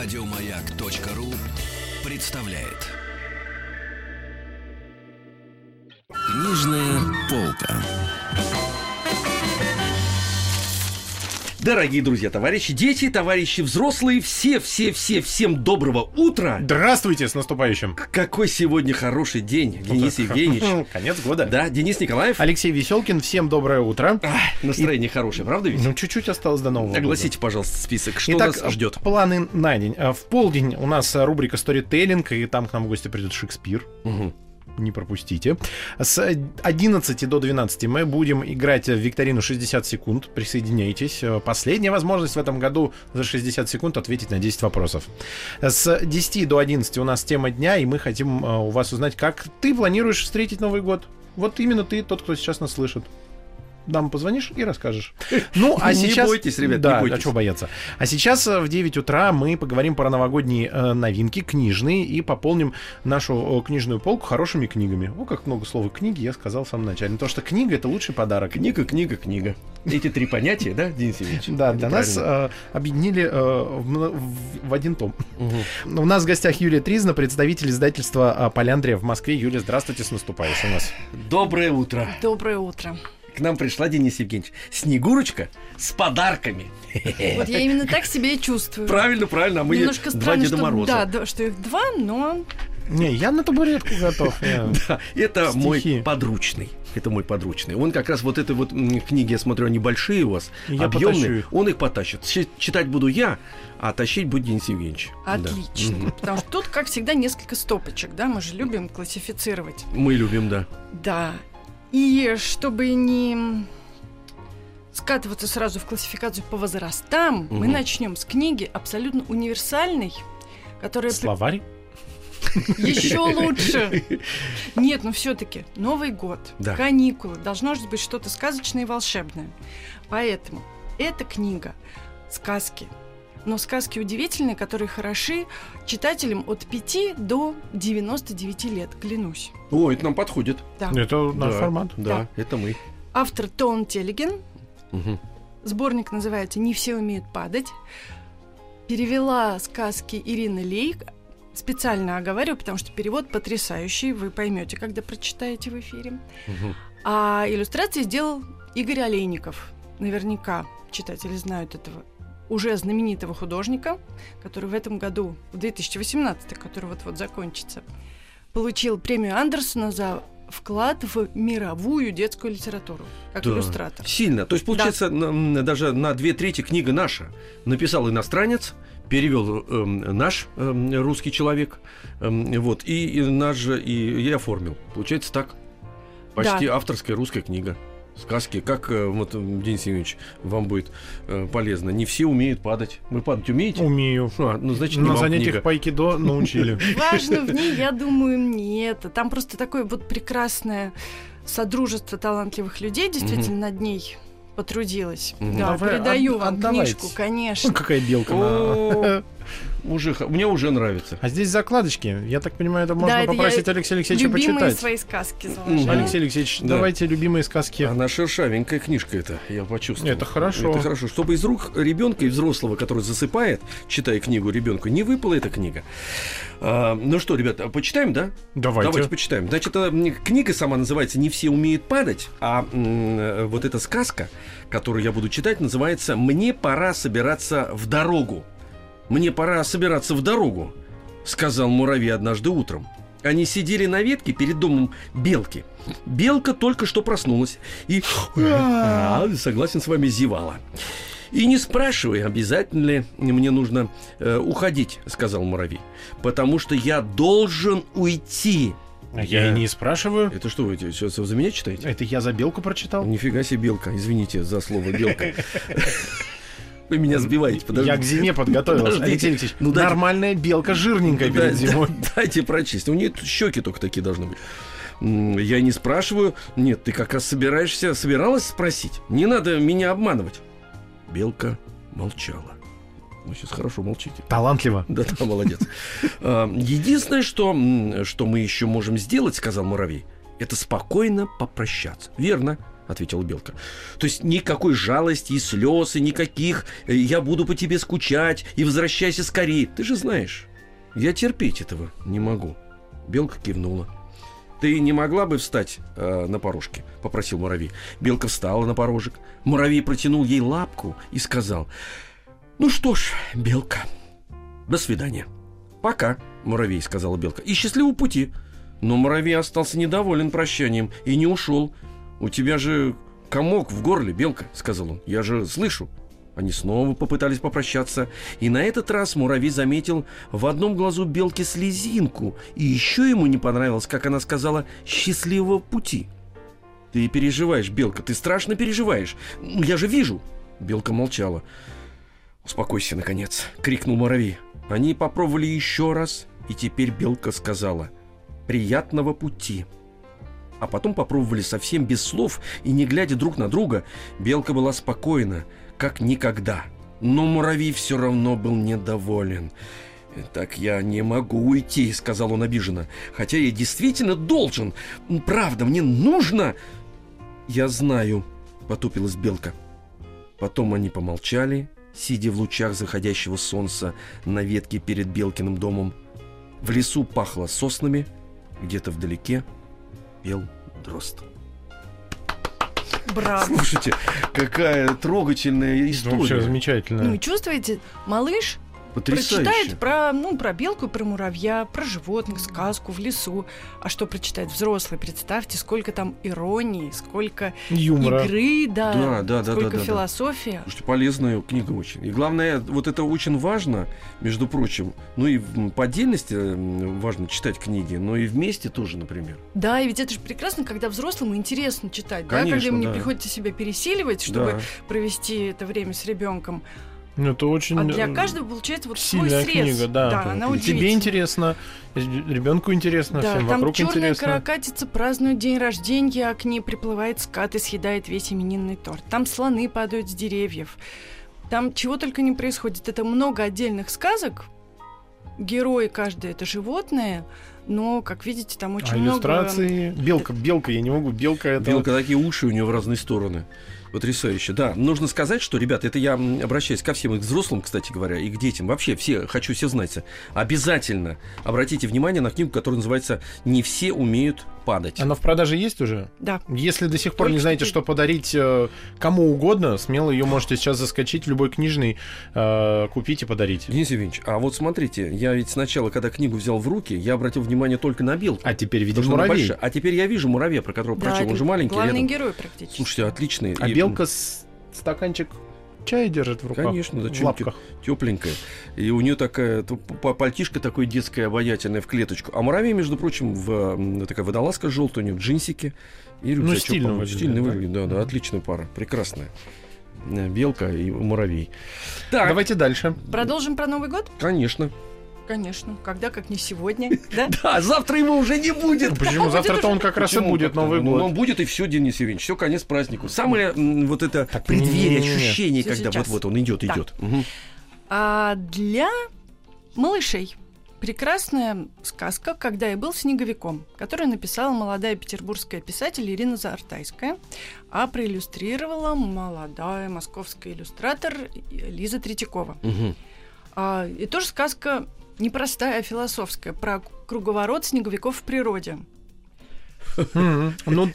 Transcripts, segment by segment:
Радиомаяк.ру представляет. Книжная полка. Дорогие друзья, товарищи, дети, товарищи взрослые, все, все, все, всем доброго утра. Здравствуйте, с наступающим. Какой сегодня хороший день, Денис Евгеньевич. Конец года. Да, Денис Николаев. Алексей Веселкин, всем доброе утро. Ах, настроение хорошее, правда ведь? Ну, чуть-чуть осталось до Нового Огласите, пожалуйста, список, что года. Итак, нас ждет. планы на день. А, В полдень у нас а, рубрика «Сторителлинг», и там к нам в гости придет Шекспир. Мгм. Не пропустите. С 11 до 12 мы будем играть в викторину 60 секунд. Присоединяйтесь. Последняя возможность в этом году за 60 секунд ответить на 10 вопросов. С 10 до 11 у нас тема дня, и мы хотим э, у вас узнать, как ты планируешь встретить Новый год. Вот именно ты, тот, кто сейчас нас слышит. Нам позвонишь и расскажешь. Ну, а Не сейчас... бойтесь, ребят, не да, бойтесь. а чего бояться? А сейчас э, в 9 утра мы поговорим про новогодние э, новинки, книжные, и пополним нашу э, книжную полку хорошими книгами. О, как много слова книги я сказал в самом начале. Потому что книга — это лучший подарок. Книга, книга, книга. Эти три понятия, да, Денис Евгеньевич? Да, для нас э, объединили в, один том. Мгм. У нас в гостях Юлия Тризна, представитель издательства «Поляндрия» в Москве. Юлия, здравствуйте, с наступающим нас. Доброе утро. Доброе утро. К нам пришла Денис Евгеньевич. Снегурочка с подарками. Вот я именно так себя и чувствую. Правильно, правильно, а мы Немножко два странно, Деда что, Мороза. да, да, что их два, но Не, я на табуретку готов. Да, это мой подручный. Это мой подручный. Он как раз вот этой вот книги, я смотрю, они большие у вас, объемные. Он их потащит. Чи- Читать буду я, а тащить будет Денис Евгеньевич. Да. отлично. Мгм. Потому что тут, как всегда, несколько стопочек, да, мы же любим классифицировать. Мы любим, да. Да. И чтобы не скатываться сразу в классификацию по возрастам, мы Мгм. начнем с книги абсолютно универсальной, которая Словарь? еще лучше. Нет, ну все-таки Новый год, Да. каникулы, должно же быть что-то сказочное и волшебное. Поэтому эта книга сказки. Но сказки удивительные, которые хороши читателям от 5 до 99 лет, клянусь. О, это нам подходит. Да. Это наш Да, формат. Да, это мы. Автор Тон Телеген. Мгм. Сборник называется «Не все умеют падать». Перевела сказки Ирина Лейк. Специально оговариваю, потому что перевод потрясающий. Вы поймете, когда прочитаете в эфире. Мгм. А иллюстрации сделал Игорь Олейников. Наверняка читатели знают этого уже знаменитого художника, который в этом году, в 2018, который вот-вот закончится, получил премию Андерсона за вклад в мировую детскую литературу, как Да. иллюстратор. Сильно. То есть, получается, на- м, даже на две трети книга наша. Написал иностранец, перевел эм, наш эм, русский человек, эм, вот, и, и наш же, и я оформил. Получается так. Почти Да. авторская русская книга. Сказки, как э, вот, Денис Евгеньевич, вам будет э, полезно. Не все умеют падать. Вы падать умеете? Умею. А, ну, значит, На занятиях книга. по айкидо научили. Важно в ней, я думаю, не это. Там просто такое вот прекрасное содружество талантливых людей действительно над ней потрудилось. Мгм. Да, передаю от- вам книжку, конечно. Ну, Какая белка. Уже, мне уже нравится. А здесь закладочки. Я так понимаю, это можно Да, это я попросить Алексея Алексеевича Любимые почитать. свои сказки заложила. Алексей Алексеевич, Да. давайте любимые сказки. Она шершавенькая книжка это, я почувствовал. Это хорошо. Это хорошо. Чтобы из рук ребенка и взрослого, который засыпает, читая книгу ребенку, не выпала эта книга. А, ну что, ребята, почитаем, да? Давайте. Давайте почитаем. Значит, э, книга сама называется «Не все умеют падать», а м, э, вот эта сказка, которую я буду читать, называется «Мне пора собираться в дорогу». «Мне пора собираться в дорогу», сказал муравей однажды утром. Они сидели на ветке перед домом белки. Белка только что проснулась и, а, согласен с вами, зевала. И не спрашивай, обязательно ли мне нужно э, уходить, сказал муравей. Потому что я должен уйти. А Я и не спрашиваю. Это что вы сейчас за меня читаете? Это я за белку прочитал? Нифига себе белка. Извините за слово белка. Вы меня сбиваете, подождите. Я к зиме подготовился. Алексей Алексеевич, Ну, дайте- нормальная белка, жирненькая перед зимой. да, Дайте прочесть. У нее щеки только такие должны быть. Я не спрашиваю. Нет, ты как раз собираешься, собиралась спросить. Не надо меня обманывать. Белка молчала. Вы сейчас хорошо молчите. Талантливо. Да, да, молодец. А, Единственное, что, что мы еще можем сделать, сказал муравей, это спокойно попрощаться. Верно, ответила Белка. То есть никакой жалости и слез, и никаких э, «я буду по тебе скучать» и «возвращайся скорее». Ты же знаешь, я терпеть этого не могу. Белка кивнула. «Ты не могла бы встать э, на порожке?» — попросил муравей. Белка встала на порожек. Муравей протянул ей лапку и сказал, «Ну что ж, Белка, до свидания». «Пока», — муравей сказала Белка, — «и счастливого пути». Но муравей остался недоволен прощанием и не ушел. «У тебя же комок в горле, Белка», — сказал он. «Я же слышу». Они снова попытались попрощаться, и на этот раз муравей заметил в одном глазу белки слезинку, и еще ему не понравилось, как она сказала «счастливого пути». «Ты переживаешь, Белка, ты страшно переживаешь. Я же вижу!» Белка молчала. «Успокойся, наконец!» — крикнул муравей. Они попробовали еще раз, и теперь Белка сказала «приятного пути». А потом попробовали совсем без слов и не глядя друг на друга. Белка была спокойна, как никогда. Но муравей все равно был недоволен. «Так я не могу уйти», — сказал он обиженно. «Хотя я действительно должен. Правда, мне нужно...» «Я знаю», — потупилась Белка. Потом они помолчали, сидя в лучах заходящего солнца на ветке перед Белкиным домом. В лесу пахло соснами, где-то вдалеке пел дрозд. Браво. Слушайте, какая трогательная история. Вообще замечательно. Ну и чувствуете, малыш Потрясающе. прочитает про, ну, про белку, про муравья, про животных, сказку в лесу. А что прочитает взрослый? Представьте, сколько там иронии, сколько Юмора. игры, да, Да, да, да, сколько да, да, да. философии. Слушайте, полезная книга очень. И главное, вот это очень важно, между прочим. Ну и по отдельности важно читать книги, но и вместе тоже, например. Да, и ведь это же прекрасно, когда взрослому интересно читать, да, Конечно, когда ему не да. приходится себя пересиливать, чтобы Да. провести это время с ребенком. Ну, это очень А для э, каждого получается вот свой сильная срез. книга, да. да она Тебе интересно, ребенку интересно, Да, всем там вокруг черная интересно. каракатица празднует день рождения, а к ней приплывает скат и съедает весь именинный торт. Там слоны падают с деревьев. Там чего только не происходит. Это много отдельных сказок. Герои каждое это животное, но, как видите, там очень А много... иллюстрации? Белка, белка, я не могу, белка это... Белка такие уши у нее в разные стороны. Потрясающе. Да, нужно сказать, что, ребята, это я обращаюсь ко всем, и к взрослым, кстати говоря, и к детям. Вообще, все, хочу все знать. Обязательно обратите внимание на книгу, которая называется «Не все умеют падать». Она в продаже есть уже? Да. Если до сих пор не Только знаете, теперь. что подарить э, кому угодно, смело ее можете сейчас заскочить в любой книжный, э, купить и подарить. Денис Евгеньевич, а вот смотрите, я ведь сначала, когда книгу взял в руки, я обратил внимание только на белку. А теперь видишь муравей. А теперь я вижу муравья, про которого Да, прочел. Он же маленький главный рядом. герой практически. Слушайте, отличный. А И, белка с стаканчик чая держит в руках. Конечно, да, лапках. тепленькая. И у нее такая т- п- пальтишко такое детское, обаятельное в клеточку. А муравей, между прочим, в, такая водолазка желтая, у него джинсики и рюкзачок. Ну, стильно выглядит, Стильно да. выглядит, да, да, отличная пара, прекрасная. Э, Белка и муравей. Так, Давайте дальше. Продолжим про Новый год? конечно. Конечно. Когда, как не сегодня, да? Да, завтра его уже не будет. Почему? Завтра-то он как раз и будет? Новый Ну, год. Он будет и все, Денис Евгеньевич. Все, конец празднику. Самое вот это преддверие, ощущение, когда вот-вот он идет, идет. А для малышей прекрасная сказка «Когда я был снеговиком», которую написала молодая петербургская писатель Ирина Заартайская, а проиллюстрировала молодая московская иллюстратор Лиза Третьякова. А, и тоже сказка непростая, а философская, про круговорот снеговиков в природе. Мгм. Ну,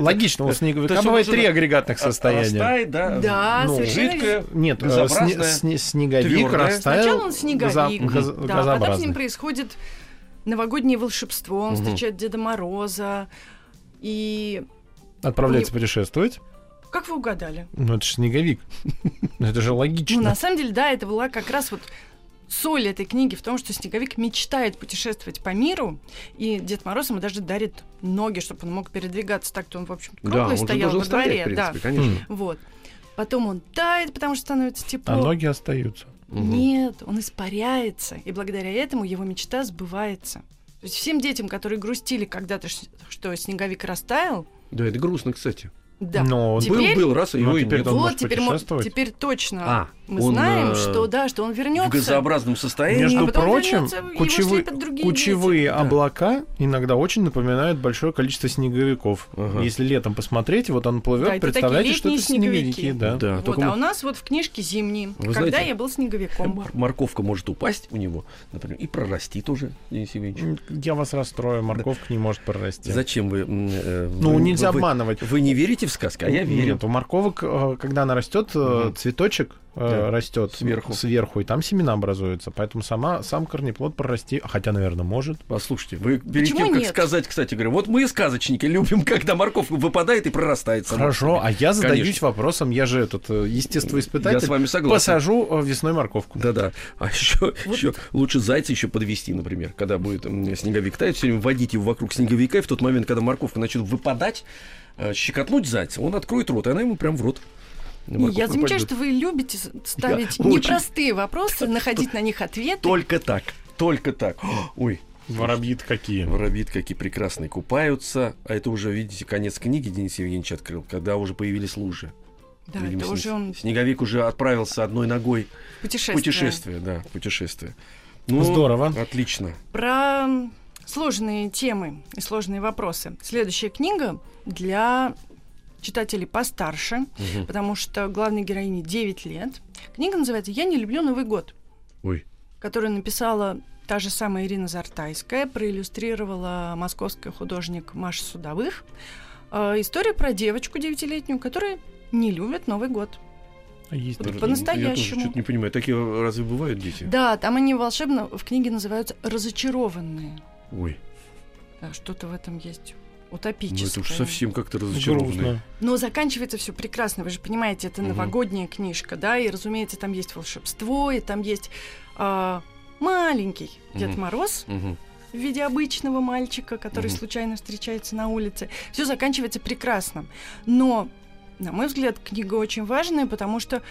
логично, у это- снеговика бывает три агрегатных состояния. растает, да. Да, ну, совершенно Нет, э, снеговик растаял. Сначала он снеговик, да, потом с ним происходит новогоднее волшебство, он встречает Деда Мороза. И Отправляется путешествовать. как вы угадали? Ну, это же снеговик. Ну, Это же Ну, логично. на самом деле, да, это была как раз вот соль этой книги в том, что снеговик мечтает путешествовать по миру, и Дед Мороз ему даже дарит ноги, чтобы он мог передвигаться. Так-то он, в общем, Да, круглый он же стоял во стоять, дворе. в принципе, да. конечно. М. Вот. Потом он тает, потому что становится тепло. А ноги остаются. Мгм. Нет, он испаряется, и благодаря этому его мечта сбывается. То есть всем детям, которые грустили когда-то, что снеговик растаял, Да, это грустно, кстати. Да. Но он Теперь- Был, был, раз, и его теперь нет. он вот теперь, теперь точно А, мы он, знаем, э, что да, что он вернется. В газообразном состоянии. Между а потом прочим, кучевые, кучевые дети. Да. облака иногда очень напоминают большое количество снеговиков. Ага. Если летом посмотреть, вот он плывет, Да, это представляете, такие что это снеговики. снеговики, да. Да, Вот, только а мы- у нас вот в книжке зимние, Вы когда знаете, я был снеговиком. Мор- морковка может упасть у него, например, и прорасти тоже, Денис Евгеньевич. Я вас расстрою, морковка не может прорасти. Зачем вы... э, Ну, вы- нельзя вы- обманывать. Вы не верите в сказки, а я верю. Нет, у морковок, э, когда она растет, э, Мгм. цветочек э, Да. растет Сверху. сверху, и там семена образуются. Поэтому сама, сам корнеплод прорасти, хотя, наверное, может. Послушайте, вы перед Почему тем, как нет? сказать, кстати говоря, вот мы, сказочники, любим, когда морковка выпадает и прорастает. сама Хорошо, а я задаюсь Конечно. вопросом, я же этот э, Я с естествоиспытатель, вами согласен. посажу э, весной морковку. Да-да. А еще, еще лучше зайца еще подвести, например, когда будет снеговик таять, все время водить его вокруг снеговика, и в тот момент, когда морковка начнет выпадать, э, щекотнуть зайца, он откроет рот, и она ему прям в рот. Не, Морковка я замечаю, что вы любите ставить Я очень- непростые вопросы, находить на них ответы. Только так, только так. Ой, Воробьи какие. воробьит какие прекрасные купаются. А это уже, видите, конец книги Денис Евгеньевич открыл, когда уже появились лужи. Да, Видимо, это уже он Снеговик уже отправился одной ногой путешествие. путешествие, да, путешествие. Ну, Здорово. Отлично. Про сложные темы и сложные вопросы. Следующая книга для читателей постарше, Мгм. потому что главной героине 9 лет. Книга называется «Я не люблю Новый год», Ой. которую написала та же самая Ирина Зартайская, проиллюстрировала московская художник Маша Судовых. Э, История про девочку девятилетнюю, которая не любит Новый год. А есть Вот по-настоящему. Я тоже что-то не понимаю. Такие разве бывают дети? Да, там они волшебно в книге называются «Разочарованные». Ой, Да, что-то в этом есть ну утопическое. это уж совсем как-то разочарованно. Но заканчивается все прекрасно. Вы же понимаете, это Мгм. новогодняя книжка, да, и, разумеется, там есть волшебство, и там есть а, маленький Дед Мгм. Мороз Мгм. в виде обычного мальчика, который Мгм. случайно встречается на улице. Все заканчивается прекрасно. Но, на мой взгляд, книга очень важная, потому что,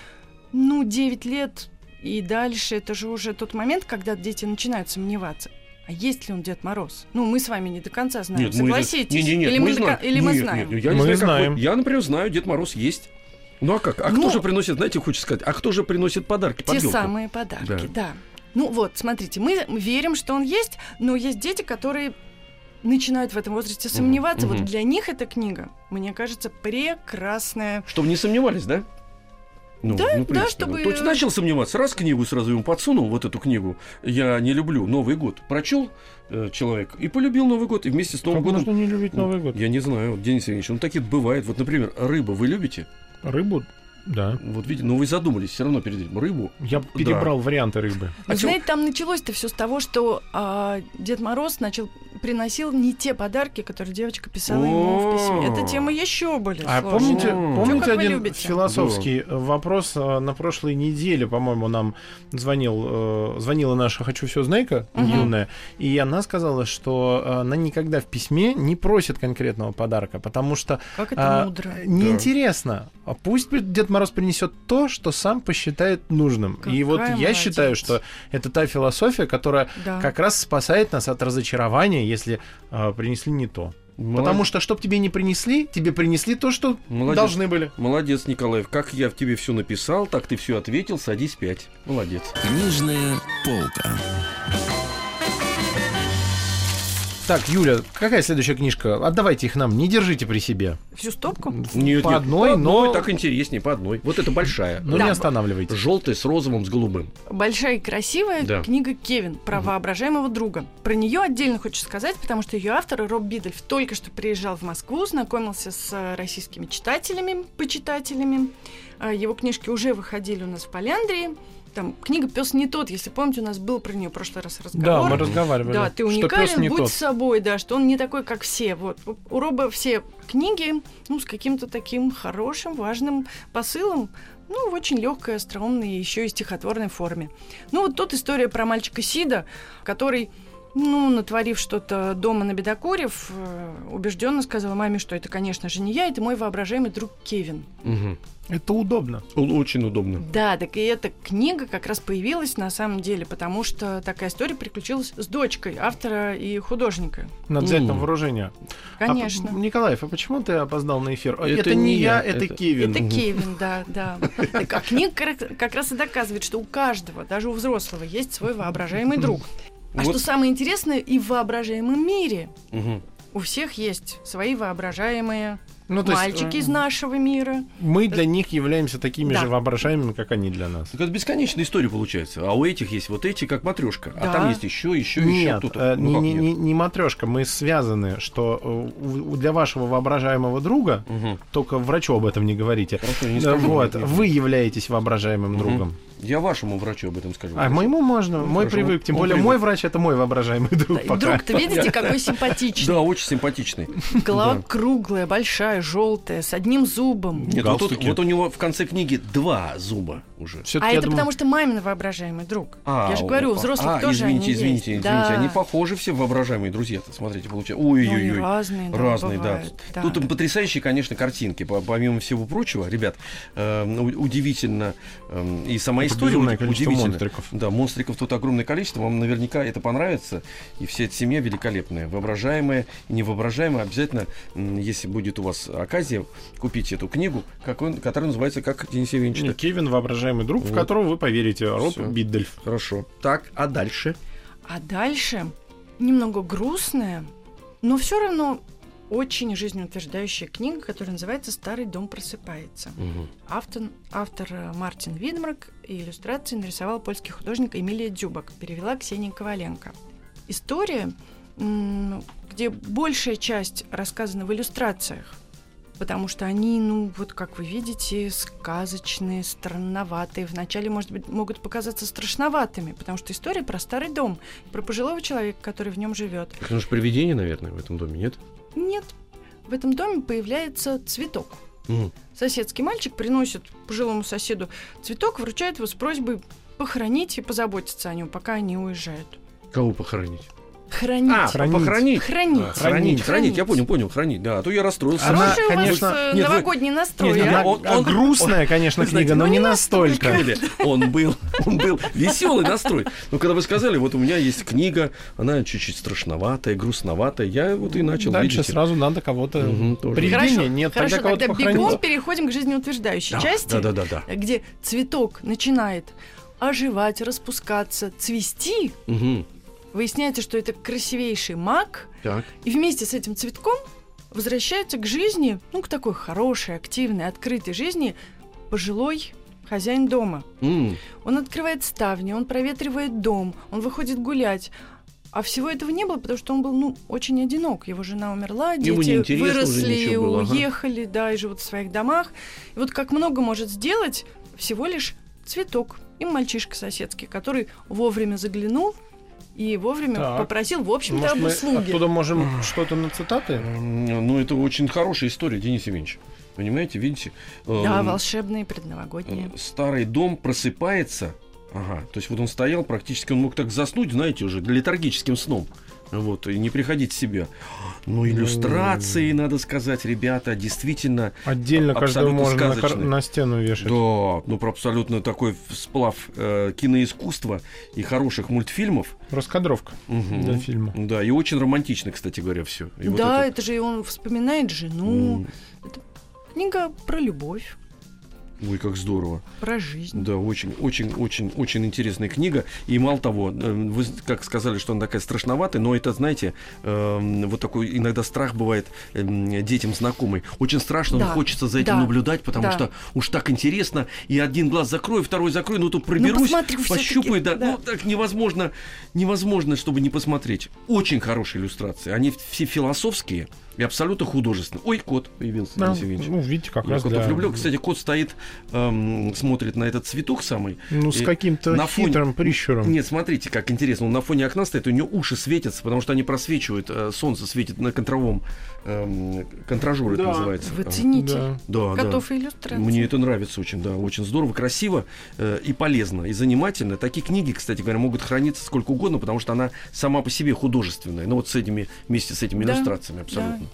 ну, 9 лет и дальше это же уже тот момент, когда дети начинают сомневаться. А есть ли он Дед Мороз? Ну, мы с вами не до конца знаем, Нет, мы согласитесь? Не, не, нет, или мы, мы, до знаем. или мы Нет, знаем? нет, я не Мы знаю, знаем. вы. Я, например, знаю, Дед Мороз есть. Ну а как? А кто Ну, же приносит, знаете, хочется сказать, а кто же приносит подарки под Те ёлку? самые подарки, Да. да. Ну вот, смотрите, мы верим, что он есть, но есть дети, которые начинают в этом возрасте сомневаться. мгм. Вот для них эта книга, мне кажется, прекрасная. Чтобы не сомневались, да? Ну, Да, ну, да, чтобы- ну. Точно начал сомневаться. Раз книгу сразу ему подсунул, вот эту книгу, я не люблю Новый год. Прочел э, человек и полюбил Новый год, и вместе с Новым Как годом... можно не любить Новый год? Я не знаю, вот, Денис Евгеньевич, ну такие бывает. Вот, например, рыба вы любите? Рыбу? Да. Вот видите, ну вы задумались все равно перед этим. Рыбу. Я перебрал варианты рыбы. А Вы чё- знаете, там началось-то все с того, что а, Дед Мороз начал приносил не те подарки, которые девочка писала ему в письме. Эта тема еще более А помните, помните один философский вопрос э, на прошлой неделе, по-моему, нам звонил, э, звонила наша «Хочу все знайка» юная, и она сказала, что э, она никогда в письме не просит конкретного подарка, потому что Как это а, мудро. неинтересно. А пусть Дед Мороз принесет то, что сам посчитает нужным. и вот я Какая считаю, молодец. что это та философия, которая Да. как раз спасает нас от разочарования, если э, принесли не то. Потому что, чтоб тебе не принесли, тебе принесли то, что Молодец. должны были. Молодец, Николаев. Как я в тебе все написал, так ты все ответил. Садись пять. Молодец. Книжная полка. Так, Юля, какая следующая книжка? Отдавайте их нам, не держите при себе. Всю стопку? Нет, по нет, одной, по одной, но, так интереснее, по одной. Вот это большая. но Да. не останавливайте. Желтая с розовым, с голубым. Большая и красивая Да. книга Кевин про воображаемого друга. Про нее отдельно хочу сказать, потому что ее автор Роб Бидельф только что приезжал в Москву, знакомился с э, российскими читателями, почитателями. А, Его книжки уже выходили у нас в Поляндрии. Там книга Пес не тот, если помните, у нас был про нее в прошлый раз Да, разговор. мы разговаривали. Да, ты что уникален, не будь тот. собой, да, что он не такой, как все. Вот у- у Роба все книги, ну, с каким-то таким хорошим, важным посылом, ну, в очень легкой, остроумной, еще и стихотворной форме. Ну, вот тут история про мальчика Сида, который ну, натворив что-то дома на бедокурев, э, убежденно сказала маме, что это, конечно же, не я, это мой воображаемый друг Кевин. Мгм. Это удобно. Очень удобно. Да, так и эта книга как раз появилась на самом деле, потому что такая история приключилась с дочкой автора и художника. Надо взять на М. вооружение. А, Конечно. п- Николаев, а почему ты опоздал на эфир? А, Это Это, не я, я, это, это- Кевин. Это. Кевин, да, да. Так, а книга как раз и доказывает, что у каждого, даже у взрослого, есть свой воображаемый друг. А Вот. что самое интересное, и в воображаемом мире Мгм. у всех есть свои воображаемые Ну, то есть, мальчики э, из нашего мира. Мы для них являемся такими Да. же воображаемыми, как они для нас. Так это бесконечная история получается. А у этих есть вот эти, как матрешка. А Да. там есть еще, еще, еще Нет, кто-то. э, Ну, не, не, нет? не, матрешка, мы связаны, что э, для вашего воображаемого друга, Мгм. только врачу об этом не говорите, Хорошо, не скажу, вот, нет, нет. вы являетесь воображаемым Мгм. другом. Я вашему врачу об этом скажу. А моему можно, Ну, мой хорошо, привык, тем он более привык. мой врач это мой воображаемый друг И пока. Друг-то видите, какой симпатичный. Да, очень симпатичный. Голова Да. круглая, большая, желтая, с одним зубом. Нет, вот, тут- Галстуки. вот у него в конце книги два зуба уже. Всё-таки А это думаю- потому, что мамин воображаемый друг. А, Я же говорю, у взрослых а, тоже извините, они извините, есть. извините, Да. они похожи все воображаемые друзья-то, смотрите, получается. Ну, Ой-ой-ой. разные, да, Разные, да. бывают, да. Тут им потрясающие, конечно, картинки. По- Помимо всего прочего, ребят, э, у- удивительно э, и сама история безумное уди- количество удивительна. монстриков. Да, монстриков тут огромное количество. Вам наверняка это понравится. И вся эта семья великолепная. Воображаемая и невоображаемая. Обязательно, если будет у вас оказия, купите эту книгу, как он, которая называется «Как Денис Евгеньевич». Не, Кевин воображаемый друг, в Вот. которого вы поверите, Роб Всё. Биддельф. Хорошо. Так, а дальше? А дальше немного грустная, но все равно очень жизнеутверждающая книга, которая называется «Старый дом просыпается». Мгм. Автор, автор э, Мартин Видмарк и иллюстрации нарисовал польский художник Эмилия Дюбак, перевела Ксения Коваленко. История, где большая часть рассказана в иллюстрациях, потому что они, ну, вот как вы видите, сказочные, странноватые. Вначале, может быть, могут показаться страшноватыми, потому что история про старый дом, про пожилого человека, который в нем живет. Это же привидение, наверное, в этом доме, нет? Нет, в этом доме появляется цветок. Мгм. Соседский мальчик приносит пожилому соседу цветок, вручает его с просьбой похоронить и позаботиться о нем, пока они уезжают. Кого похоронить? Хранить. А, Хранить. похоронить. Хранить. А, хранить, хранить, я Хранить. понял, понял, хранить, да, а то я расстроился. Она, Хороший у вас, конечно, э, нет, вы- новогодний настрой, Нет, а? Он- а он- грустная, конечно, Вы знаете, книга, но ну, не не настолько. Юля, Он был, он был веселый настрой. Но когда вы сказали, вот у меня есть книга, она чуть-чуть страшноватая, грустноватая, я вот и начал Дальше видите. сразу надо кого-то... Привидение Хорошо, нет, хорошо, тогда кого-то тогда похоронить. бегом переходим к жизнеутверждающей Да, части, Да, да, да, да. где цветок начинает оживать, распускаться, цвести. Мгм. Выясняется, что это красивейший маг, Так. И вместе с этим цветком возвращается к жизни, ну, к такой хорошей, активной, открытой жизни пожилой хозяин дома. М, Он открывает ставни, он проветривает дом, он выходит гулять. А всего этого не было, потому что он был, ну, очень одинок. Его жена умерла, дети выросли, было, ага. уехали, да, и живут в своих домах. И вот как много может сделать всего лишь цветок и мальчишка соседский, который вовремя заглянул и вовремя Так. попросил, в общем-то, об мы услуге. оттуда можем что-то на цитаты? Ну, это очень хорошая история, Денис Евгеньевич. Понимаете, видите? Да, Эм, волшебные, предновогодние. э, Старый дом просыпается. Ага, то есть вот он стоял, практически он мог так заснуть, знаете, уже летаргическим сном. Вот, и не приходить в себя. Ну, иллюстрации, надо сказать, ребята, действительно Отдельно Абсолютно можно на, на стену вешать. Да, ну про абсолютно такой сплав э, киноискусства и хороших мультфильмов. Раскадровка Мгм. для фильма. Да, и очень романтично, кстати говоря, все. да, это... же и он вспоминает жену. Книга про любовь, Ой, как здорово. про жизнь. Да, очень, очень, очень, очень интересная книга. И мало того, э, вы как сказали, что она такая страшноватая, но это, знаете, эм, вот такой иногда страх бывает эм, детям знакомый. Очень страшно, Да, хочется за этим да, наблюдать, потому да. что уж так интересно. И один глаз закрою, второй закрою, ну тут проберусь, посмотрю всё-таки, пощупаю, да, да. ну так невозможно, невозможно, чтобы не посмотреть. Очень хорошие иллюстрации. Они все философские и абсолютно художественные. Ой, кот появился. Да, Денис ну, видите, как Я раз котов для... люблю. Кстати, кот стоит эм, смотрит на этот цветок самый. Ну, с каким-то на фоне- хитрым прищуром. Нет, смотрите, как интересно. Он на фоне окна стоит, у него уши светятся, потому что они просвечивают. э, солнце светит на контровом эм, контражур, это Да. называется. Вы цените Да. Да, да. котов и иллюстрации. Мне это нравится очень, да, очень здорово, красиво э, и полезно, и занимательно. Такие книги, кстати говоря, могут храниться сколько угодно, потому что она сама по себе художественная. Ну вот с этими, вместе с этими Да, иллюстрациями абсолютно.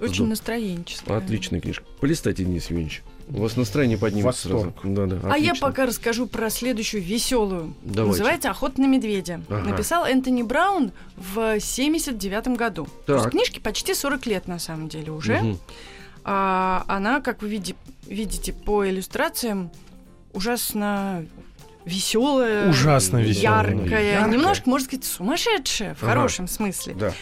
Очень Здорово. настроенческая. Отличная книжка. Полистайте, Денис Евгеньевич. У вас настроение поднимется сразу. Восторг. Да, да, А я пока расскажу про следующую веселую. Давайте. Называется «Охота на медведя». Ага. Написал Энтони Браун в 79 году. То есть Так. книжке почти 40 лет на самом деле уже. Мгм. А она, как вы види- видите по иллюстрациям, ужасно веселая, Ужасно веселая. яркая, Яркая. немножко, можно сказать, сумасшедшая в Ага. хорошем смысле. Да.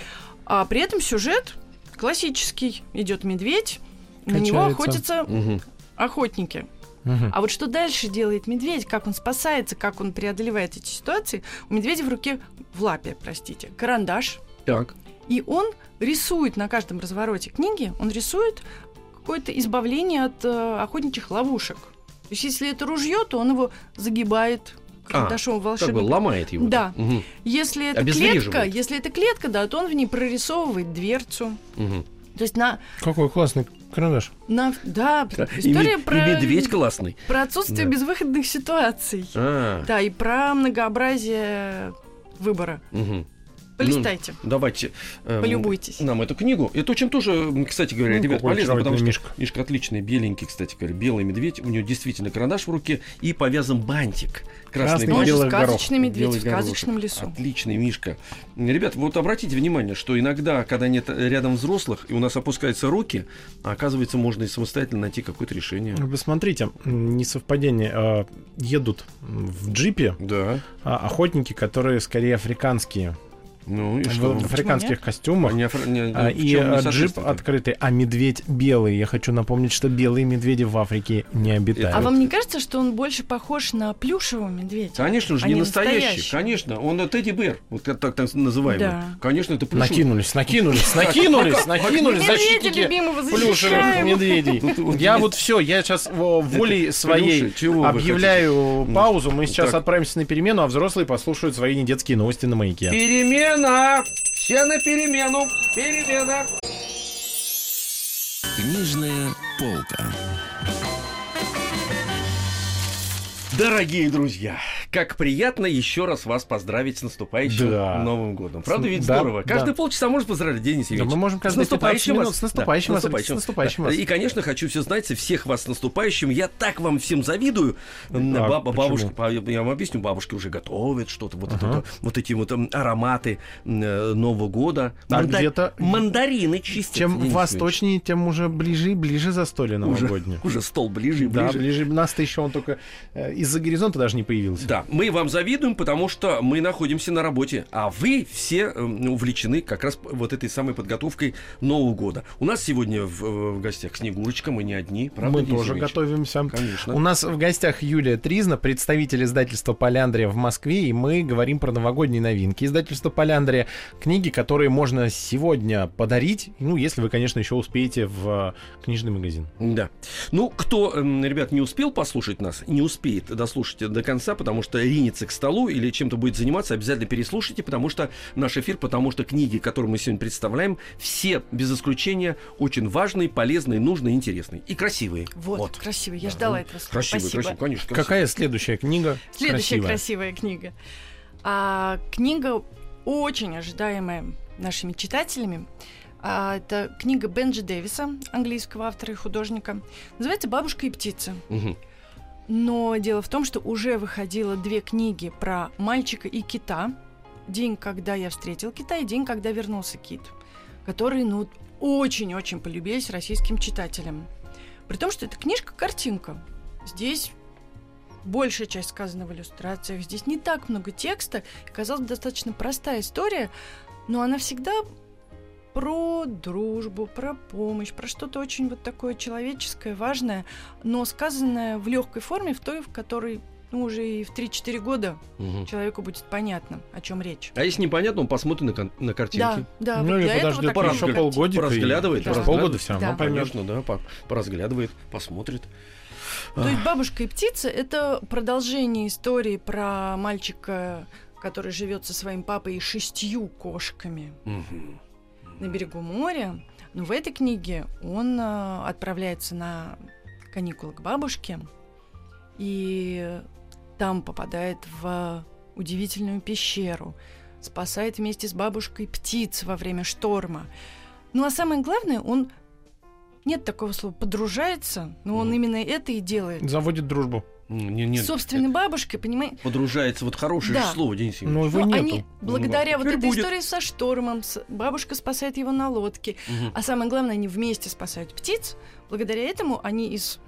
А при этом сюжет классический. Идет медведь, на него Качается. охотятся Мгм. Охотники. Мгм. А вот что дальше делает медведь, как он спасается, как он преодолевает эти ситуации, у медведя в руке, в лапе, простите, карандаш, Так. и он рисует на каждом развороте книги, он рисует какое-то избавление от э, охотничьих ловушек. То есть если это ружье, то он его загибает карандашом Как бы волшебным. ломает его. Да. Мгм. Если это клетка, если это клетка, да, то он в ней прорисовывает дверцу. Мгм. То есть на, Какой классный карандаш. на да, Да. И история ме- про, И медведь классный. про отсутствие Да. безвыходных ситуаций. А, Да, и про многообразие выбора. мгм. Полистайте, Ну, давайте эм, полюбуйтесь. нам эту книгу. Это очень тоже, кстати говоря, Ну, ребят, полезно, потому что мишка. Мишка отличный, беленький, кстати говоря, белый медведь. У него действительно карандаш в руке и повязан бантик. Красный, Красный Он же белый горох. сказочный медведь белый в горошек. сказочном лесу. Отличный Мишка. Ребят, вот обратите внимание, что иногда, когда нет рядом взрослых, и у нас опускаются руки, оказывается, можно и самостоятельно найти какое-то решение. Вы смотрите, м, несовпадение. а, Едут в джипе Да. а, охотники, которые скорее африканские. Ну и в, что? в африканских нет? костюмах. Они афри- не- А, в и а, джип открытый, а медведь белый. Я хочу напомнить, что белые медведи в Африке не обитают. А вам не кажется, что он больше похож на плюшевого медведя? Конечно же, а не не настоящий. настоящий? Конечно, он Тедди Бэр, вот как так, так называемый. Да. Конечно, это плюшевый. Накинулись, накинулись, накинулись, накинулись защитники плюшевых медведей. Я вот все, я сейчас волей своей объявляю хотите? паузу. Мы сейчас Так. отправимся на перемену, а взрослые послушают свои недетские новости на маяке. Перемена! Все на перемену! Перемена! Книжная полка. Дорогие друзья, как приятно еще раз вас поздравить с наступающим Да. Новым годом. Правда С- ведь да, здорово? Каждые да. полчаса можно поздравить, Денис Да, Евгеньевич. мы можем С каждые 15 наступающим минут. вас. С наступающим Да, вас, Алексей, с наступающим Да. вас. И, конечно, хочу все знать, всех вас с наступающим. Я так вам всем завидую. М, А Баба, бабушки, я вам объясню, бабушки уже готовят что-то, вот, это, Ага. вот, вот эти вот ароматы э, Нового года. А Манда- где-то- Мандарины чистят. Чем Денис Евгеньевич. восточнее, тем уже ближе и ближе застолье уже, новогоднее. уже стол ближе и Да, ближе. ближе. Нас-то еще он только э, из-за горизонта даже не появился. Да, мы вам завидуем, потому что мы находимся на работе, а вы все эм, увлечены как раз вот этой самой подготовкой Нового года. У нас сегодня в, э, в гостях Снегурочка, мы не одни, правда? Мы тоже Евгеньевич? готовимся. Конечно. У нас в гостях Юлия Тризна, представитель издательства «Поляндрия» в Москве, и мы говорим про новогодние новинки. Издательство «Поляндрия» — книги, которые можно сегодня подарить, ну, если вы, конечно, еще успеете в э, книжный магазин. Да. Ну, кто, ребят, не успел послушать нас, не успеет дослушать до конца, потому что ринется к столу или чем-то будет заниматься, обязательно переслушайте, потому что наш эфир, потому что книги, которые мы сегодня представляем, все, без исключения, очень важные, полезные, нужные, интересные и красивые. Вот, красиво. Я ждала этого слова. Красивые, Спасибо. красивые, конечно. красивые. Какая следующая книга? Следующая красивая? красивая книга. А, книга очень ожидаемая нашими читателями. А, это книга Бенджи Дэвиса, английского автора и художника. Называется «Бабушка и птица». Мгм. Но дело в том, что уже выходило две книги про мальчика и кита. День, когда я встретил кита, и день, когда вернулся кит. Которые, ну, очень-очень полюбились российским читателям. При том, что это книжка-картинка. Здесь большая часть сказана в иллюстрациях. Здесь не так много текста. Казалось бы, достаточно простая история, но она всегда про дружбу, про помощь, про что-то очень вот такое человеческое, важное, но сказанное в легкой форме, в той, в которой ну, уже и в 3-4 года Мгм. человеку будет понятно, о чем речь. А если непонятно, он посмотрит на, кон- на картинки. Да, да, Ну вот или подождет еще картинка. полгодика. Поразглядывает, да. полгода все равно Да. поймет. Конечно, да, по- поразглядывает, посмотрит. То есть бабушка и птица это продолжение истории про мальчика, который живет со своим папой и шестью кошками Мгм. На берегу моря. Но в этой книге он э, отправляется на каникулы к бабушке и там попадает в удивительную пещеру, спасает вместе с бабушкой птиц во время шторма. Ну а самое главное, он нет такого слова подружается, но он именно это и делает. Заводит дружбу. Нет, С собственной бабушкой, понимаете? Подружается, вот хорошее Да. же слово, Денис Но Евгеньевич. его Ну, нету. они, благодаря Ну, вот этой будет. истории со штормом, бабушка спасает его на лодке, Мгм. а самое главное, они вместе спасают птиц. Благодаря этому они из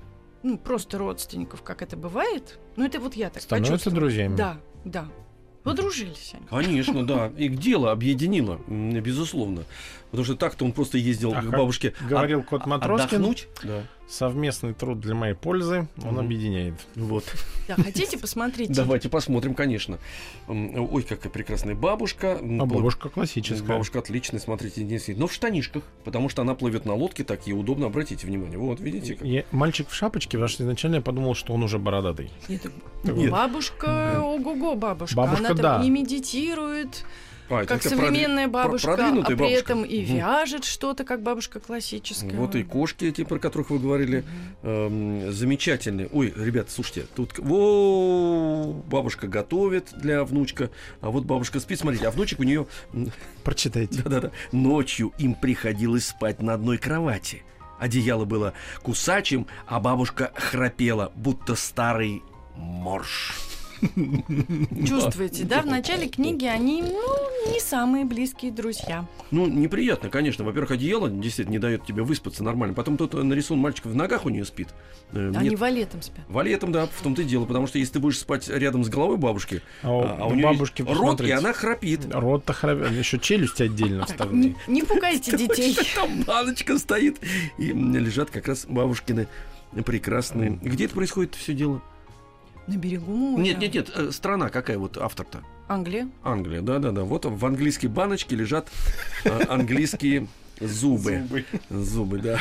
ну, просто родственников, как это бывает. Ну, это вот я так Становятся друзьями. Да, да. Подружились они. Конечно, да. И дело объединило, безусловно. Потому что так-то он просто ездил А к бабушке Говорил от- кот Матроскин. отдохнуть. Да. Совместный труд для моей пользы, он Мгм. объединяет. Вот. Да, хотите, посмотрите. Давайте посмотрим, конечно. Ой, какая прекрасная бабушка. А бабушка классическая. Бабушка отличная, смотрите. Но в штанишках, потому что она плывет на лодке, так ей удобно, обратите внимание. Вот, видите? как? Я- мальчик в шапочке, потому что изначально я подумал, что он уже бородатый. Нет, Нет. бабушка, ого-го, бабушка. Бабушка, Она там да. и медитирует, А, как современная бабушка, а при бабушка. этом и вяжет что-то, как бабушка классическая. Вот и кошки эти, про которых вы говорили, эм, замечательные. Ой, ребят, слушайте, тут во, бабушка готовит для внучка, а вот бабушка спит, смотрите, а внучек у нее, Прочитайте. да-да-да, ночью им приходилось спать на одной кровати. Одеяло было кусачим, а бабушка храпела, будто старый морж. Чувствуете, да? В начале книги они, ну, не самые близкие друзья. Ну, неприятно, конечно. Во-первых, одеяло действительно не дает тебе выспаться нормально. Потом тут нарисован мальчик в ногах у нее спит. Э, Они нет, валетом спят. Валетом, да, в том-то и дело. Потому что если ты будешь спать рядом с головой бабушки, А у, а, а у нее бабушки, рот, и она храпит. Рот-то храп- еще челюсть отдельно вставлена. не, пугайте детей. Там баночка стоит, и лежат как раз бабушкины прекрасные. Где это происходит все дело? На берегу моря. Нет, нет, нет, э, страна какая вот автор-то? Англия. Англия, да-да-да. Вот в английской баночке лежат э, английские зубы. Зубы, да.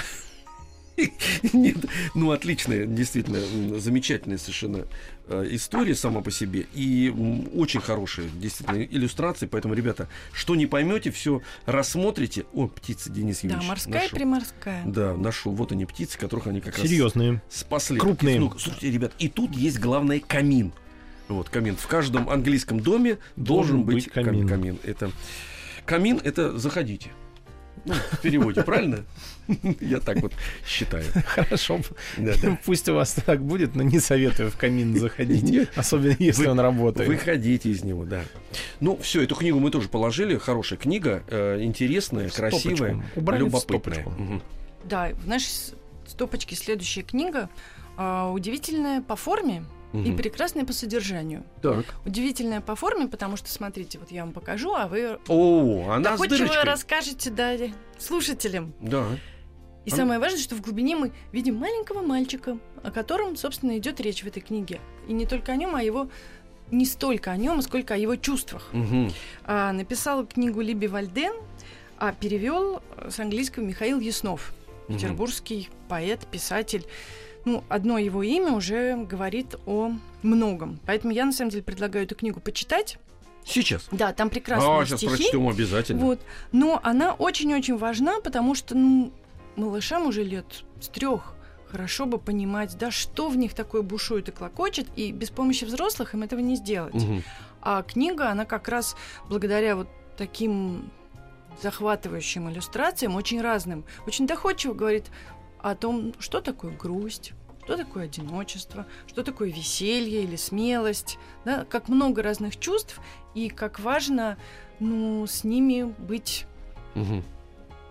Нет, ну отличная, действительно, замечательная совершенно э, история сама по себе и очень хорошие, действительно, иллюстрации. Поэтому, ребята, что не поймете, все рассмотрите. О, птица, Денис Да, Евгеньевич. морская нашел. приморская. Да, нашел. Вот они птицы, которых они как раз Серьезные. спасли. Крупные. Ну, слушайте, ребят, и тут есть главное камин. Вот камин. В каждом английском доме должен, Должен быть, быть кам- камин. камин. Это камин это заходите. Ну, в переводе, правильно? Я так вот считаю. Хорошо. Да, да. Пусть у вас так будет, но не советую в камин заходить. Нет. Особенно если Вы- он работает. Выходите из него, да. Ну, все, эту книгу мы тоже положили. Хорошая книга, э, интересная, красивая, Убрали любопытная. Да, в нашей стопочке следующая книга. а, удивительная по форме и Мгм. прекрасная по содержанию. Так. Удивительная по форме, потому что, смотрите, вот я вам покажу, а вы О, она с дырочкой. расскажете да, слушателям. Да. И А- самое важное, что в глубине мы видим маленького мальчика, о котором, собственно, идет речь в этой книге. И не только о нем, а его не столько о нем, сколько о его чувствах. Мгм. А, написал книгу Либи Вальден, а перевел с английского Михаил Яснов, Мгм. петербургский поэт, писатель. Ну, одно его имя уже говорит о многом. Поэтому я, на самом деле, предлагаю эту книгу почитать. Сейчас. Да, там прекрасные А, сейчас стихи. прочтем обязательно. Вот. Но она очень-очень важна, потому что ну, малышам уже лет с трех хорошо бы понимать, да, что в них такое бушует и клокочет, и без помощи взрослых им этого не сделать. Мгм. А книга, она как раз благодаря вот таким захватывающим иллюстрациям, очень разным, очень доходчиво говорит о том, что такое грусть, что такое одиночество, что такое веселье или смелость, да, как много разных чувств, и как важно ну, с ними быть Мгм.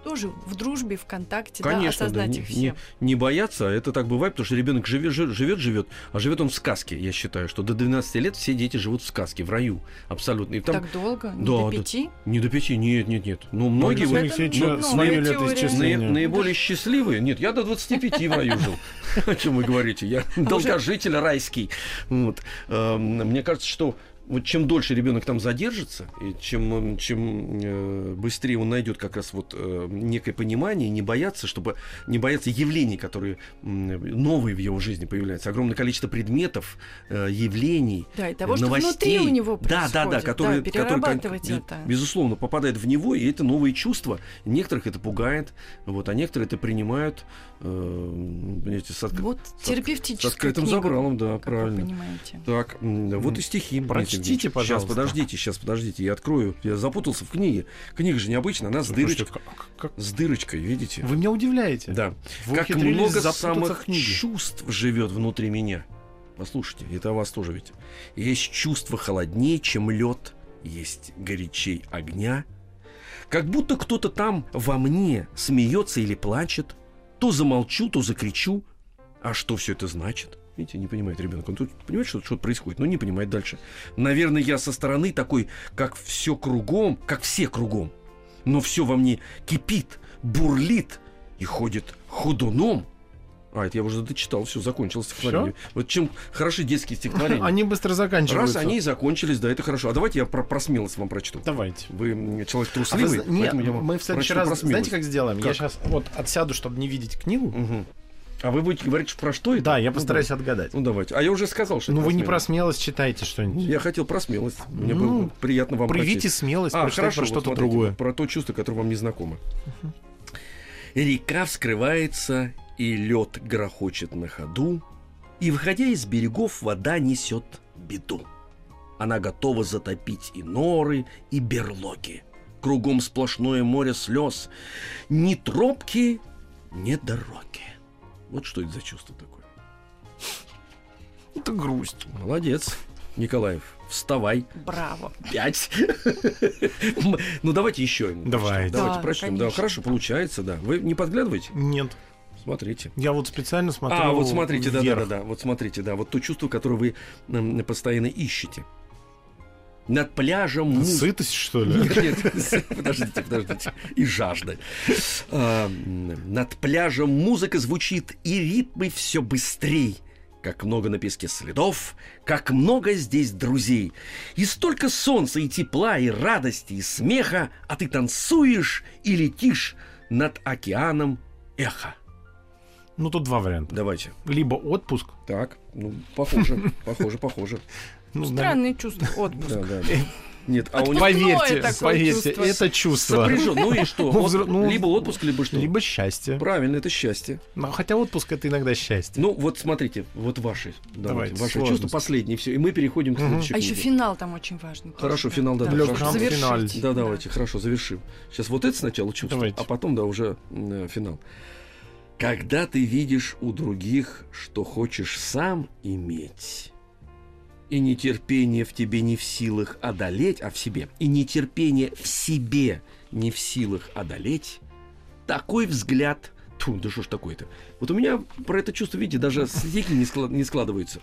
Тоже в дружбе, в контакте, да, Конечно, да, осознать не, их не- все. не бояться, это так бывает, потому что ребенок живет, живет, живет, а живет он в сказке, я считаю, что до 12 лет все дети живут в сказке, в раю, абсолютно. И там Так долго, не Да, до да. пути. не до пяти, нет, нет, нет. Ну, многие них все ну, ну, это летоисчисление. теория. наи- наиболее счастливые. Нет, я до 25 в раю жил. О чем вы говорите? Я долгожитель райский. Вот. Эм, Мне кажется, что вот чем дольше ребенок там задержится, и чем, м, чем э, быстрее он найдет как раз вот э, некое понимание, не бояться, чтобы не бояться явлений, которые м, новые в его жизни появляются, огромное количество предметов, э, явлений, Да, и того, что новостей. внутри у него да, да, да, которые, которые, перерабатывать кон- это. безусловно, попадает в него, и это новые чувства. Некоторых это пугает, вот, а некоторые это принимают, э, понимаете, с, отк- Вот с терапевтическая открытым книга, забралом, да, как правильно. вы понимаете. Так, вот и стихи. Прочтите, пожалуйста. Сейчас, подождите, сейчас, подождите, я открою. Я запутался в книге. Книга же необычная, она с дырочкой. как- С дырочкой, видите? Вы меня удивляете. Да. Вы как много самых чувств живет внутри меня. Послушайте, это о вас тоже ведь. Есть чувство холоднее, чем лед, есть горячей огня. Как будто кто-то там во мне смеется или плачет. То замолчу, то закричу. А что все это значит? Видите, не понимает ребенок. Он тут понимает, что что происходит, но не понимает дальше. Наверное, я со стороны такой, как все кругом, как все кругом. Но все во мне кипит, бурлит и ходит ходуном. А, это я уже дочитал, все, закончилось стихотворение. Вот чем хороши детские стихотворения. Они быстро заканчиваются. Раз они и закончились, да, это хорошо. А давайте я про, про смелость вам прочту. Давайте. Вы человек А вы трусливый, Нет, я вам мы в следующий раз, знаете, как сделаем? Я Как? сейчас вот отсяду, чтобы не видеть книгу. Мгм. А вы будете говорить про что это? Да, я Ну, постараюсь давайте. отгадать. Ну давайте. А я уже сказал, что Ну, вы не про смелость. читайте что-нибудь. Я хотел про смелость. Мне Ну, было приятно вам Проявите прочесть. смелость, А, хорошо, про вот что-то смотрите, другое. Про то чувство, которое вам не знакомо. Река вскрывается, и лед грохочет на ходу, и, выходя из берегов, вода несет беду. Она готова затопить и норы, и берлоги. Кругом сплошное море слез. Ни тропки, ни дороги. Вот что это за чувство такое. Это грусть. Молодец, Николаев. Вставай. Браво. Пять. Ну, давайте еще. Давайте. Давайте Да, прочтем. Да, хорошо, получается, да. Вы не подглядываете? Нет. Смотрите. Я вот специально смотрю А, вот смотрите, да, да, вверх. да, да. Вот смотрите, да. Вот то чувство, которое вы постоянно ищете. Над пляжем муз- Сытость, что ли? Нет, нет, подождите, подождите. И жажда. А, Над пляжем музыка звучит, и ритмы все быстрей. Как много на песке следов, как много здесь друзей. И столько солнца, и тепла, и радости, и смеха, а ты танцуешь и летишь над океаном эхо. Ну, тут два варианта. Давайте. Либо отпуск. Так, ну, похоже, похоже, похоже. Ну, Странные чувства. Отпуск. Да, да. Нет, а у него Поверьте, поверьте, чувство. это чувство. сопряжен. Ну и что? Ну, Вот взро- ну, Либо отпуск, либо что? Либо счастье. Правильно, это счастье. Ну, хотя отпуск это иногда счастье. Ну, вот смотрите, вот ваши. Давайте, Давайте, ваши чувства последние, все. И мы переходим к Мгм. следующей А еще финал там очень важный. Хорошо, финал, да, да, Для хорошо. гранд Завершить. финале. Да, давайте, хорошо, завершим. Сейчас вот это сначала чувство, Давайте. а потом, да, уже э, финал. Когда ты видишь у других, что хочешь сам иметь, и нетерпение в тебе не в силах одолеть, а в себе, и нетерпение в себе не в силах одолеть, такой взгляд... Тьфу, да что ж такое-то? Вот у меня про это чувство, видите, даже стихи не, не складываются.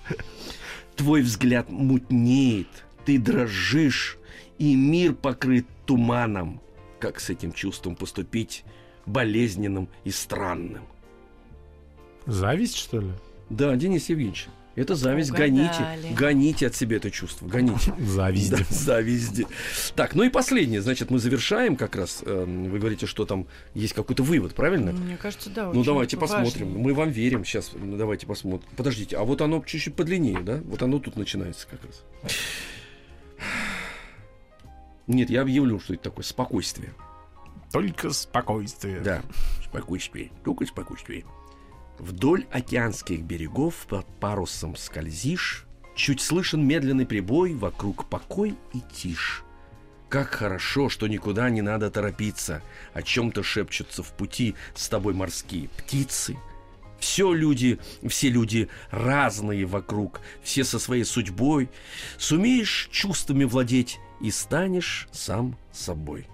Твой взгляд мутнеет, ты дрожишь, и мир покрыт туманом. Как с этим чувством поступить болезненным и странным? Зависть, что ли? Да, Денис Евгеньевич, это зависть. Угадали. Гоните, гоните от себя это чувство, гоните. Зависть. Да, зависть. Так, ну и последнее, значит, мы завершаем как раз. эм, Вы говорите, что там есть какой-то вывод, правильно? Мне кажется, да. Ну давайте важный. посмотрим. Мы вам верим. Сейчас давайте посмотрим. Подождите, а вот оно чуть-чуть подлиннее, да? Вот оно тут начинается как раз. Нет, я объявлю, что это такое спокойствие. Только спокойствие. Да, спокойствие, только спокойствие. Вдоль океанских берегов под парусом скользишь, Чуть слышен медленный прибой, вокруг покой и тишь. Как хорошо, что никуда не надо торопиться, О чем-то шепчутся в пути с тобой морские птицы. Все люди, все люди разные вокруг, все со своей судьбой. Сумеешь чувствами владеть и станешь сам собой.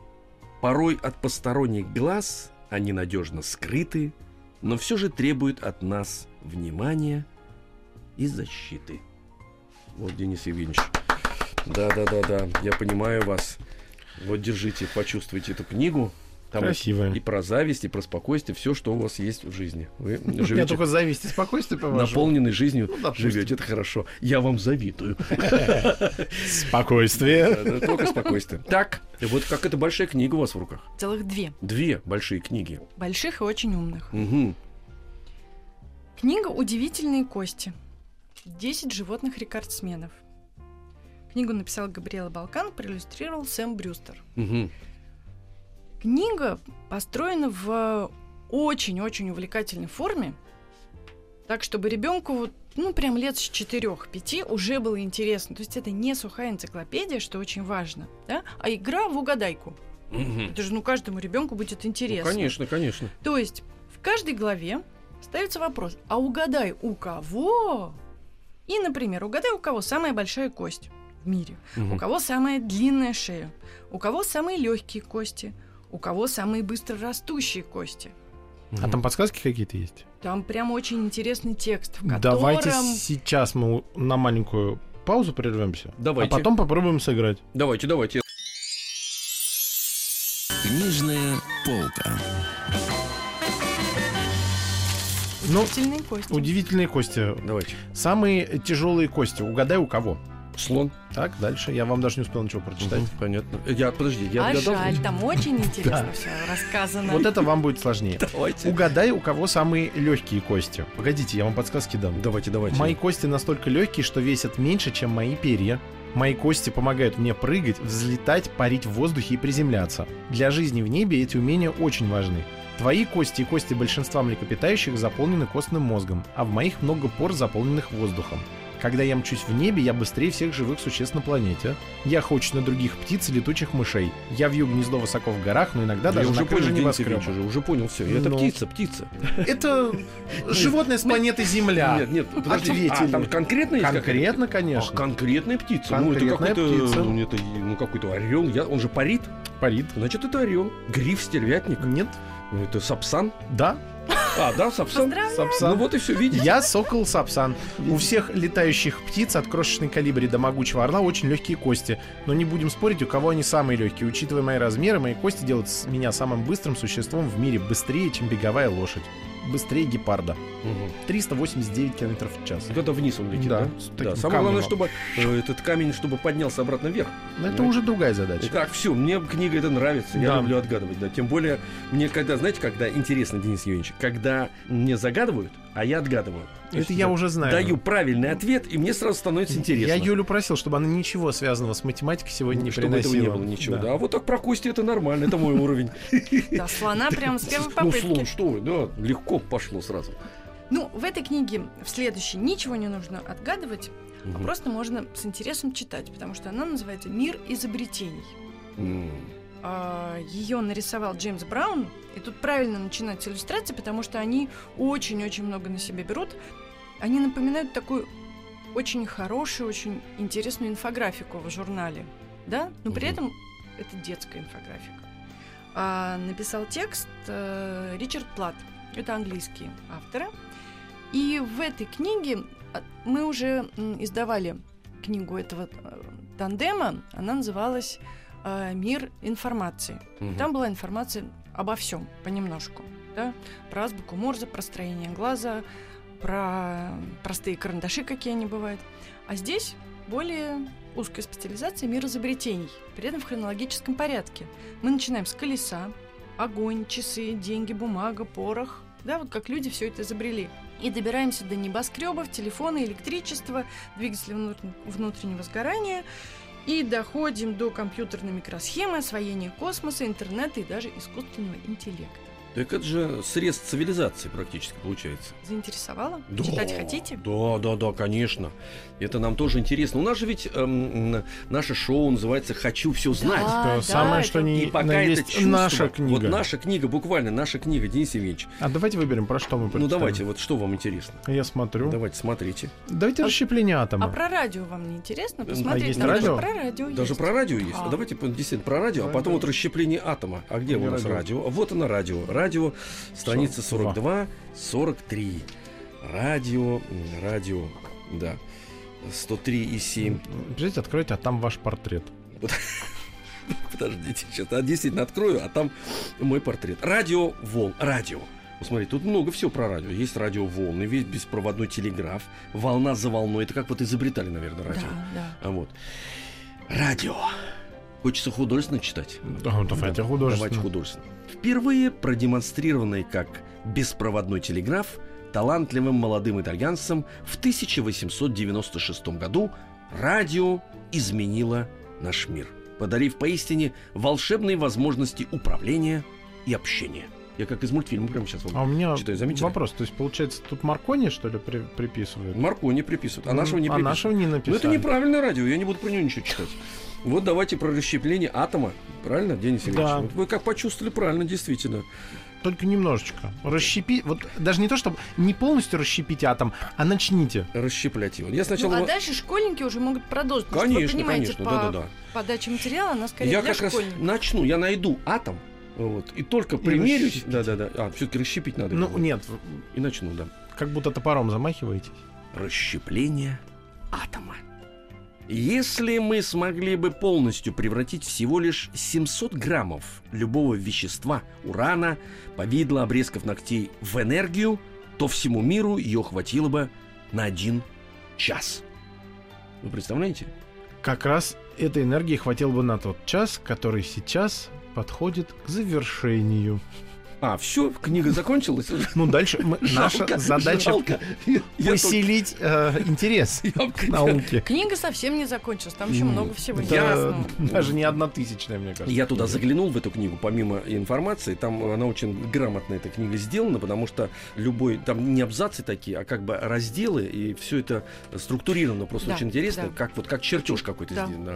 Порой от посторонних глаз они надежно скрыты, но все же требуют от нас внимания и защиты. Вот, Денис Евгеньевич. Да, да, да, да, я понимаю вас. Вот держите, почувствуйте эту книгу. Там Красивая. И про зависть, и про спокойствие, все, что у вас есть в жизни. Вы Я живете только зависть и спокойствие повожу. наполненной жизнью, Ну, живете, это хорошо. Я вам завидую. Спокойствие. Только спокойствие. Так, и вот как это большая книга у вас в руках. Целых две. Две большие книги. Больших и очень умных. Книга «Удивительные кости». 10 животных рекордсменов. Книгу написал Габриэла Балкан, проиллюстрировал Сэм Брюстер. Мгм. Книга построена в очень-очень увлекательной форме, так чтобы ребенку вот, ну прям лет с 4-5 уже было интересно. То есть это не сухая энциклопедия, что очень важно, да, а игра в угадайку. Мгм. Это же ну каждому ребенку будет интересно. Ну, конечно, конечно. То есть в каждой главе ставится вопрос, а угадай у кого? И, например, угадай у кого самая большая кость в мире, Мгм. у кого самая длинная шея, у кого самые легкие кости, у кого самые быстро растущие кости. А там подсказки какие-то есть? Там прям очень интересный текст, в котором... Давайте сейчас мы на маленькую паузу прервемся. Давайте. А потом попробуем сыграть. Давайте, давайте. Книжная полка. Ну, Удивительные кости. удивительные кости. Давайте. Самые тяжелые кости. Угадай у кого. Слон. Так, дальше. Я вам даже не успел ничего прочитать. Мгм, Понятно. Я, подожди, я а отгадал? жаль, там очень интересно все рассказано. Вот это вам будет сложнее. Давайте. Угадай, у кого самые легкие кости. Погодите, я вам подсказки дам. Давайте, давайте. Мои кости настолько легкие, что весят меньше, чем мои перья. Мои кости помогают мне прыгать, взлетать, парить в воздухе и приземляться. Для жизни в небе эти умения очень важны. Твои кости и кости большинства млекопитающих заполнены костным мозгом, а в моих много пор, заполненных воздухом. Когда я мчусь в небе, я быстрее всех живых существ на планете. Я охочусь на других птиц и летучих мышей. Я вью гнездо высоко в горах, но иногда Я даже уже на крыше небоскреба. Уже, уже понял все. Это Ну. птица, птица. Это животное с планеты Земля. Нет, нет, подожди. Ответили. А, там конкретно есть Конкретно, какая-то? конечно. А, конкретная птица. Конкретная ну, это какой-то, птица. ну, это, ну, какой-то орел. Я, он же парит. Парит. Значит, это орел. Гриф, стервятник. Нет? Это сапсан. Да? А, да, сапсан. Сапсан. Ну вот и все, видите. Я сокол Сапсан. У всех летающих птиц от крошечной калибри до могучего орла очень легкие кости. Но не будем спорить, у кого они самые легкие. Учитывая мои размеры, мои кости делают меня самым быстрым существом в мире. Быстрее, чем беговая лошадь. Быстрее гепарда. Мгм. 389 километров в час. Это вниз он летит, Да, да? Да, Самое главное, чтобы э, этот камень, чтобы поднялся обратно вверх. Но это Понимаете? уже другая задача. Так, все, мне книга эта нравится, я Да. люблю отгадывать, да. Тем более, мне когда, знаете, когда интересно, Денис Евгеньевич, когда мне загадывают, а я отгадываю. То Это я уже знаю. Даю правильный ответ, и мне сразу становится интересно. Я Юлю просил, чтобы она ничего связанного с математикой сегодня не чтобы этого приносила. не было ничего. Да. а вот так про кости это нормально, это мой уровень. Да, слона прям с первой Ну, попытки. слон, что вы, да, легко пошло сразу. Ну, в этой книге, в следующей, ничего не нужно отгадывать, а просто можно с интересом читать, потому что она называется «Мир изобретений». М. Ее нарисовал Джеймс Браун, и тут правильно начинать с иллюстраций, потому что они очень-очень много на себя берут. Они напоминают такую очень хорошую, очень интересную инфографику в журнале, да, но при Мгм. этом это детская инфографика. А написал текст э, Ричард Плат, это английские авторы. И в этой книге а, мы уже издавали книгу этого э, тандема, она называлась э, «Мир информации». Мгм. Там была информация обо всем, понемножку. Да? Про азбуку Морзе, про строение глаза, про простые карандаши, какие они бывают. А здесь более узкая специализация мир изобретений, при этом в хронологическом порядке. Мы начинаем с колеса, огонь, часы, деньги, бумага, порох. Да, вот как люди все это изобрели. И добираемся до небоскребов, телефона, электричества, двигателя внутрен- внутреннего сгорания. И доходим до компьютерной микросхемы, освоения космоса, интернета и даже искусственного интеллекта. Так это же средств цивилизации практически получается. Заинтересовало? Да, Читать хотите? Да, да, да, конечно. Это нам тоже интересно. У нас же ведь эм, наше шоу называется «Хочу все знать». Да, То да, самое, это- что не И пока на это есть чувство, наша книга. вот наша книга, буквально наша книга, Денис Евгеньевич. А давайте выберем, про что мы Ну прочитаем. давайте, вот что вам интересно? Я смотрю. Давайте, смотрите. Давайте А- расщепление атома. А про радио вам не интересно? А Посмотреть, есть там радио? даже про радио Даже есть. про радио есть. А. А давайте действительно про радио, а потом вот расщепление атома. А где Где у нас радио? радио? Вот оно радио. Радио, страница 42, 43. Радио, радио, да. 103 и 7. Подождите, откройте, а там ваш портрет. Подождите, сейчас а, действительно открою, а там мой портрет. Радио волн. Радио. Посмотри, тут много всего про радио. Есть радиоволны, весь беспроводной телеграф, волна за волной. Это как вот изобретали, наверное, радио. Да, да. А вот. Радио. Хочется художественно читать. Да, давайте художественно. Давайте художественно. Впервые продемонстрированный как беспроводной телеграф талантливым молодым итальянцем в 1896 году радио изменило наш мир, подарив поистине волшебные возможности управления и общения. Я как из мультфильма прямо сейчас вам А у меня читаю, заметили? вопрос. То есть, получается, тут Маркони, что ли, при- приписывают? Маркони приписывают, а нашего не а приписывают. нашего не Ну написали. это неправильное радио, я не буду про него ничего читать. Вот давайте про расщепление атома. Правильно, Денис Ильич? Да. Вот Вы как почувствовали правильно, действительно. Только немножечко. Расщепи... Вот даже не то, чтобы не полностью расщепить атом, а начните. Расщеплять его. Я Ну, сначала... а дальше школьники уже могут продолжить. потому что, Конечно, вы понимаете, конечно, по да-да-да. подаче материала она скорее Я для как раз школьников. начну, я найду атом, вот, и только примерюсь. расщепить. Да-да-да. А, все-таки расщепить надо. Ну, его. нет, И начну, да. как будто топором замахиваетесь. Расщепление атома. Если мы смогли бы полностью превратить всего лишь 700 граммов любого вещества, урана, повидла, обрезков ногтей в энергию, то всему миру ее хватило бы на один час. Вы представляете? Как раз этой энергии хватило бы на тот час, который сейчас подходит к завершению. А, все, книга закончилась уже. Ну, дальше мы- наша Жалко, задача жалко. Я- я поселить э, интерес только- к я- науке. Книга совсем не закончилась, там еще много всего интересного. даже не одна тысячная, мне кажется. Я туда заглянул в эту книгу, помимо информации, там она очень грамотно эта книга сделана, потому что любой, там не абзацы такие, а как бы разделы, и все это структурировано, просто Да, очень интересно, да. как вот как чертеж какой-то Да. сделан. да.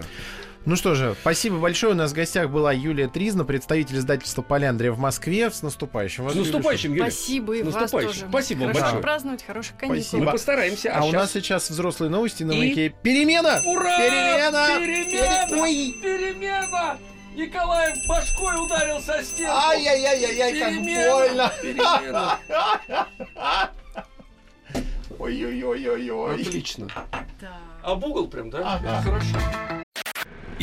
Ну что же, спасибо большое. У нас в гостях была Юлия Тризна, представитель издательства «Поляндрия» в Москве. С наступающим вас, С наступающим, Юля. Спасибо и вас тоже. Спасибо вам Хорошо большое. праздновать, хороших каникул. Спасибо. Мы постараемся. А, у щас- нас сейчас взрослые новости на И? маяке. Перемена! Ура! Перемена! Перемена! Пере- Ой! Перемена! Николаев башкой ударился о стену! Ай-яй-яй-яй, как больно! Перемена! Ой-ой-ой-ой-ой. Отлично. Да. Об угол прям, да? Ага. Хорошо.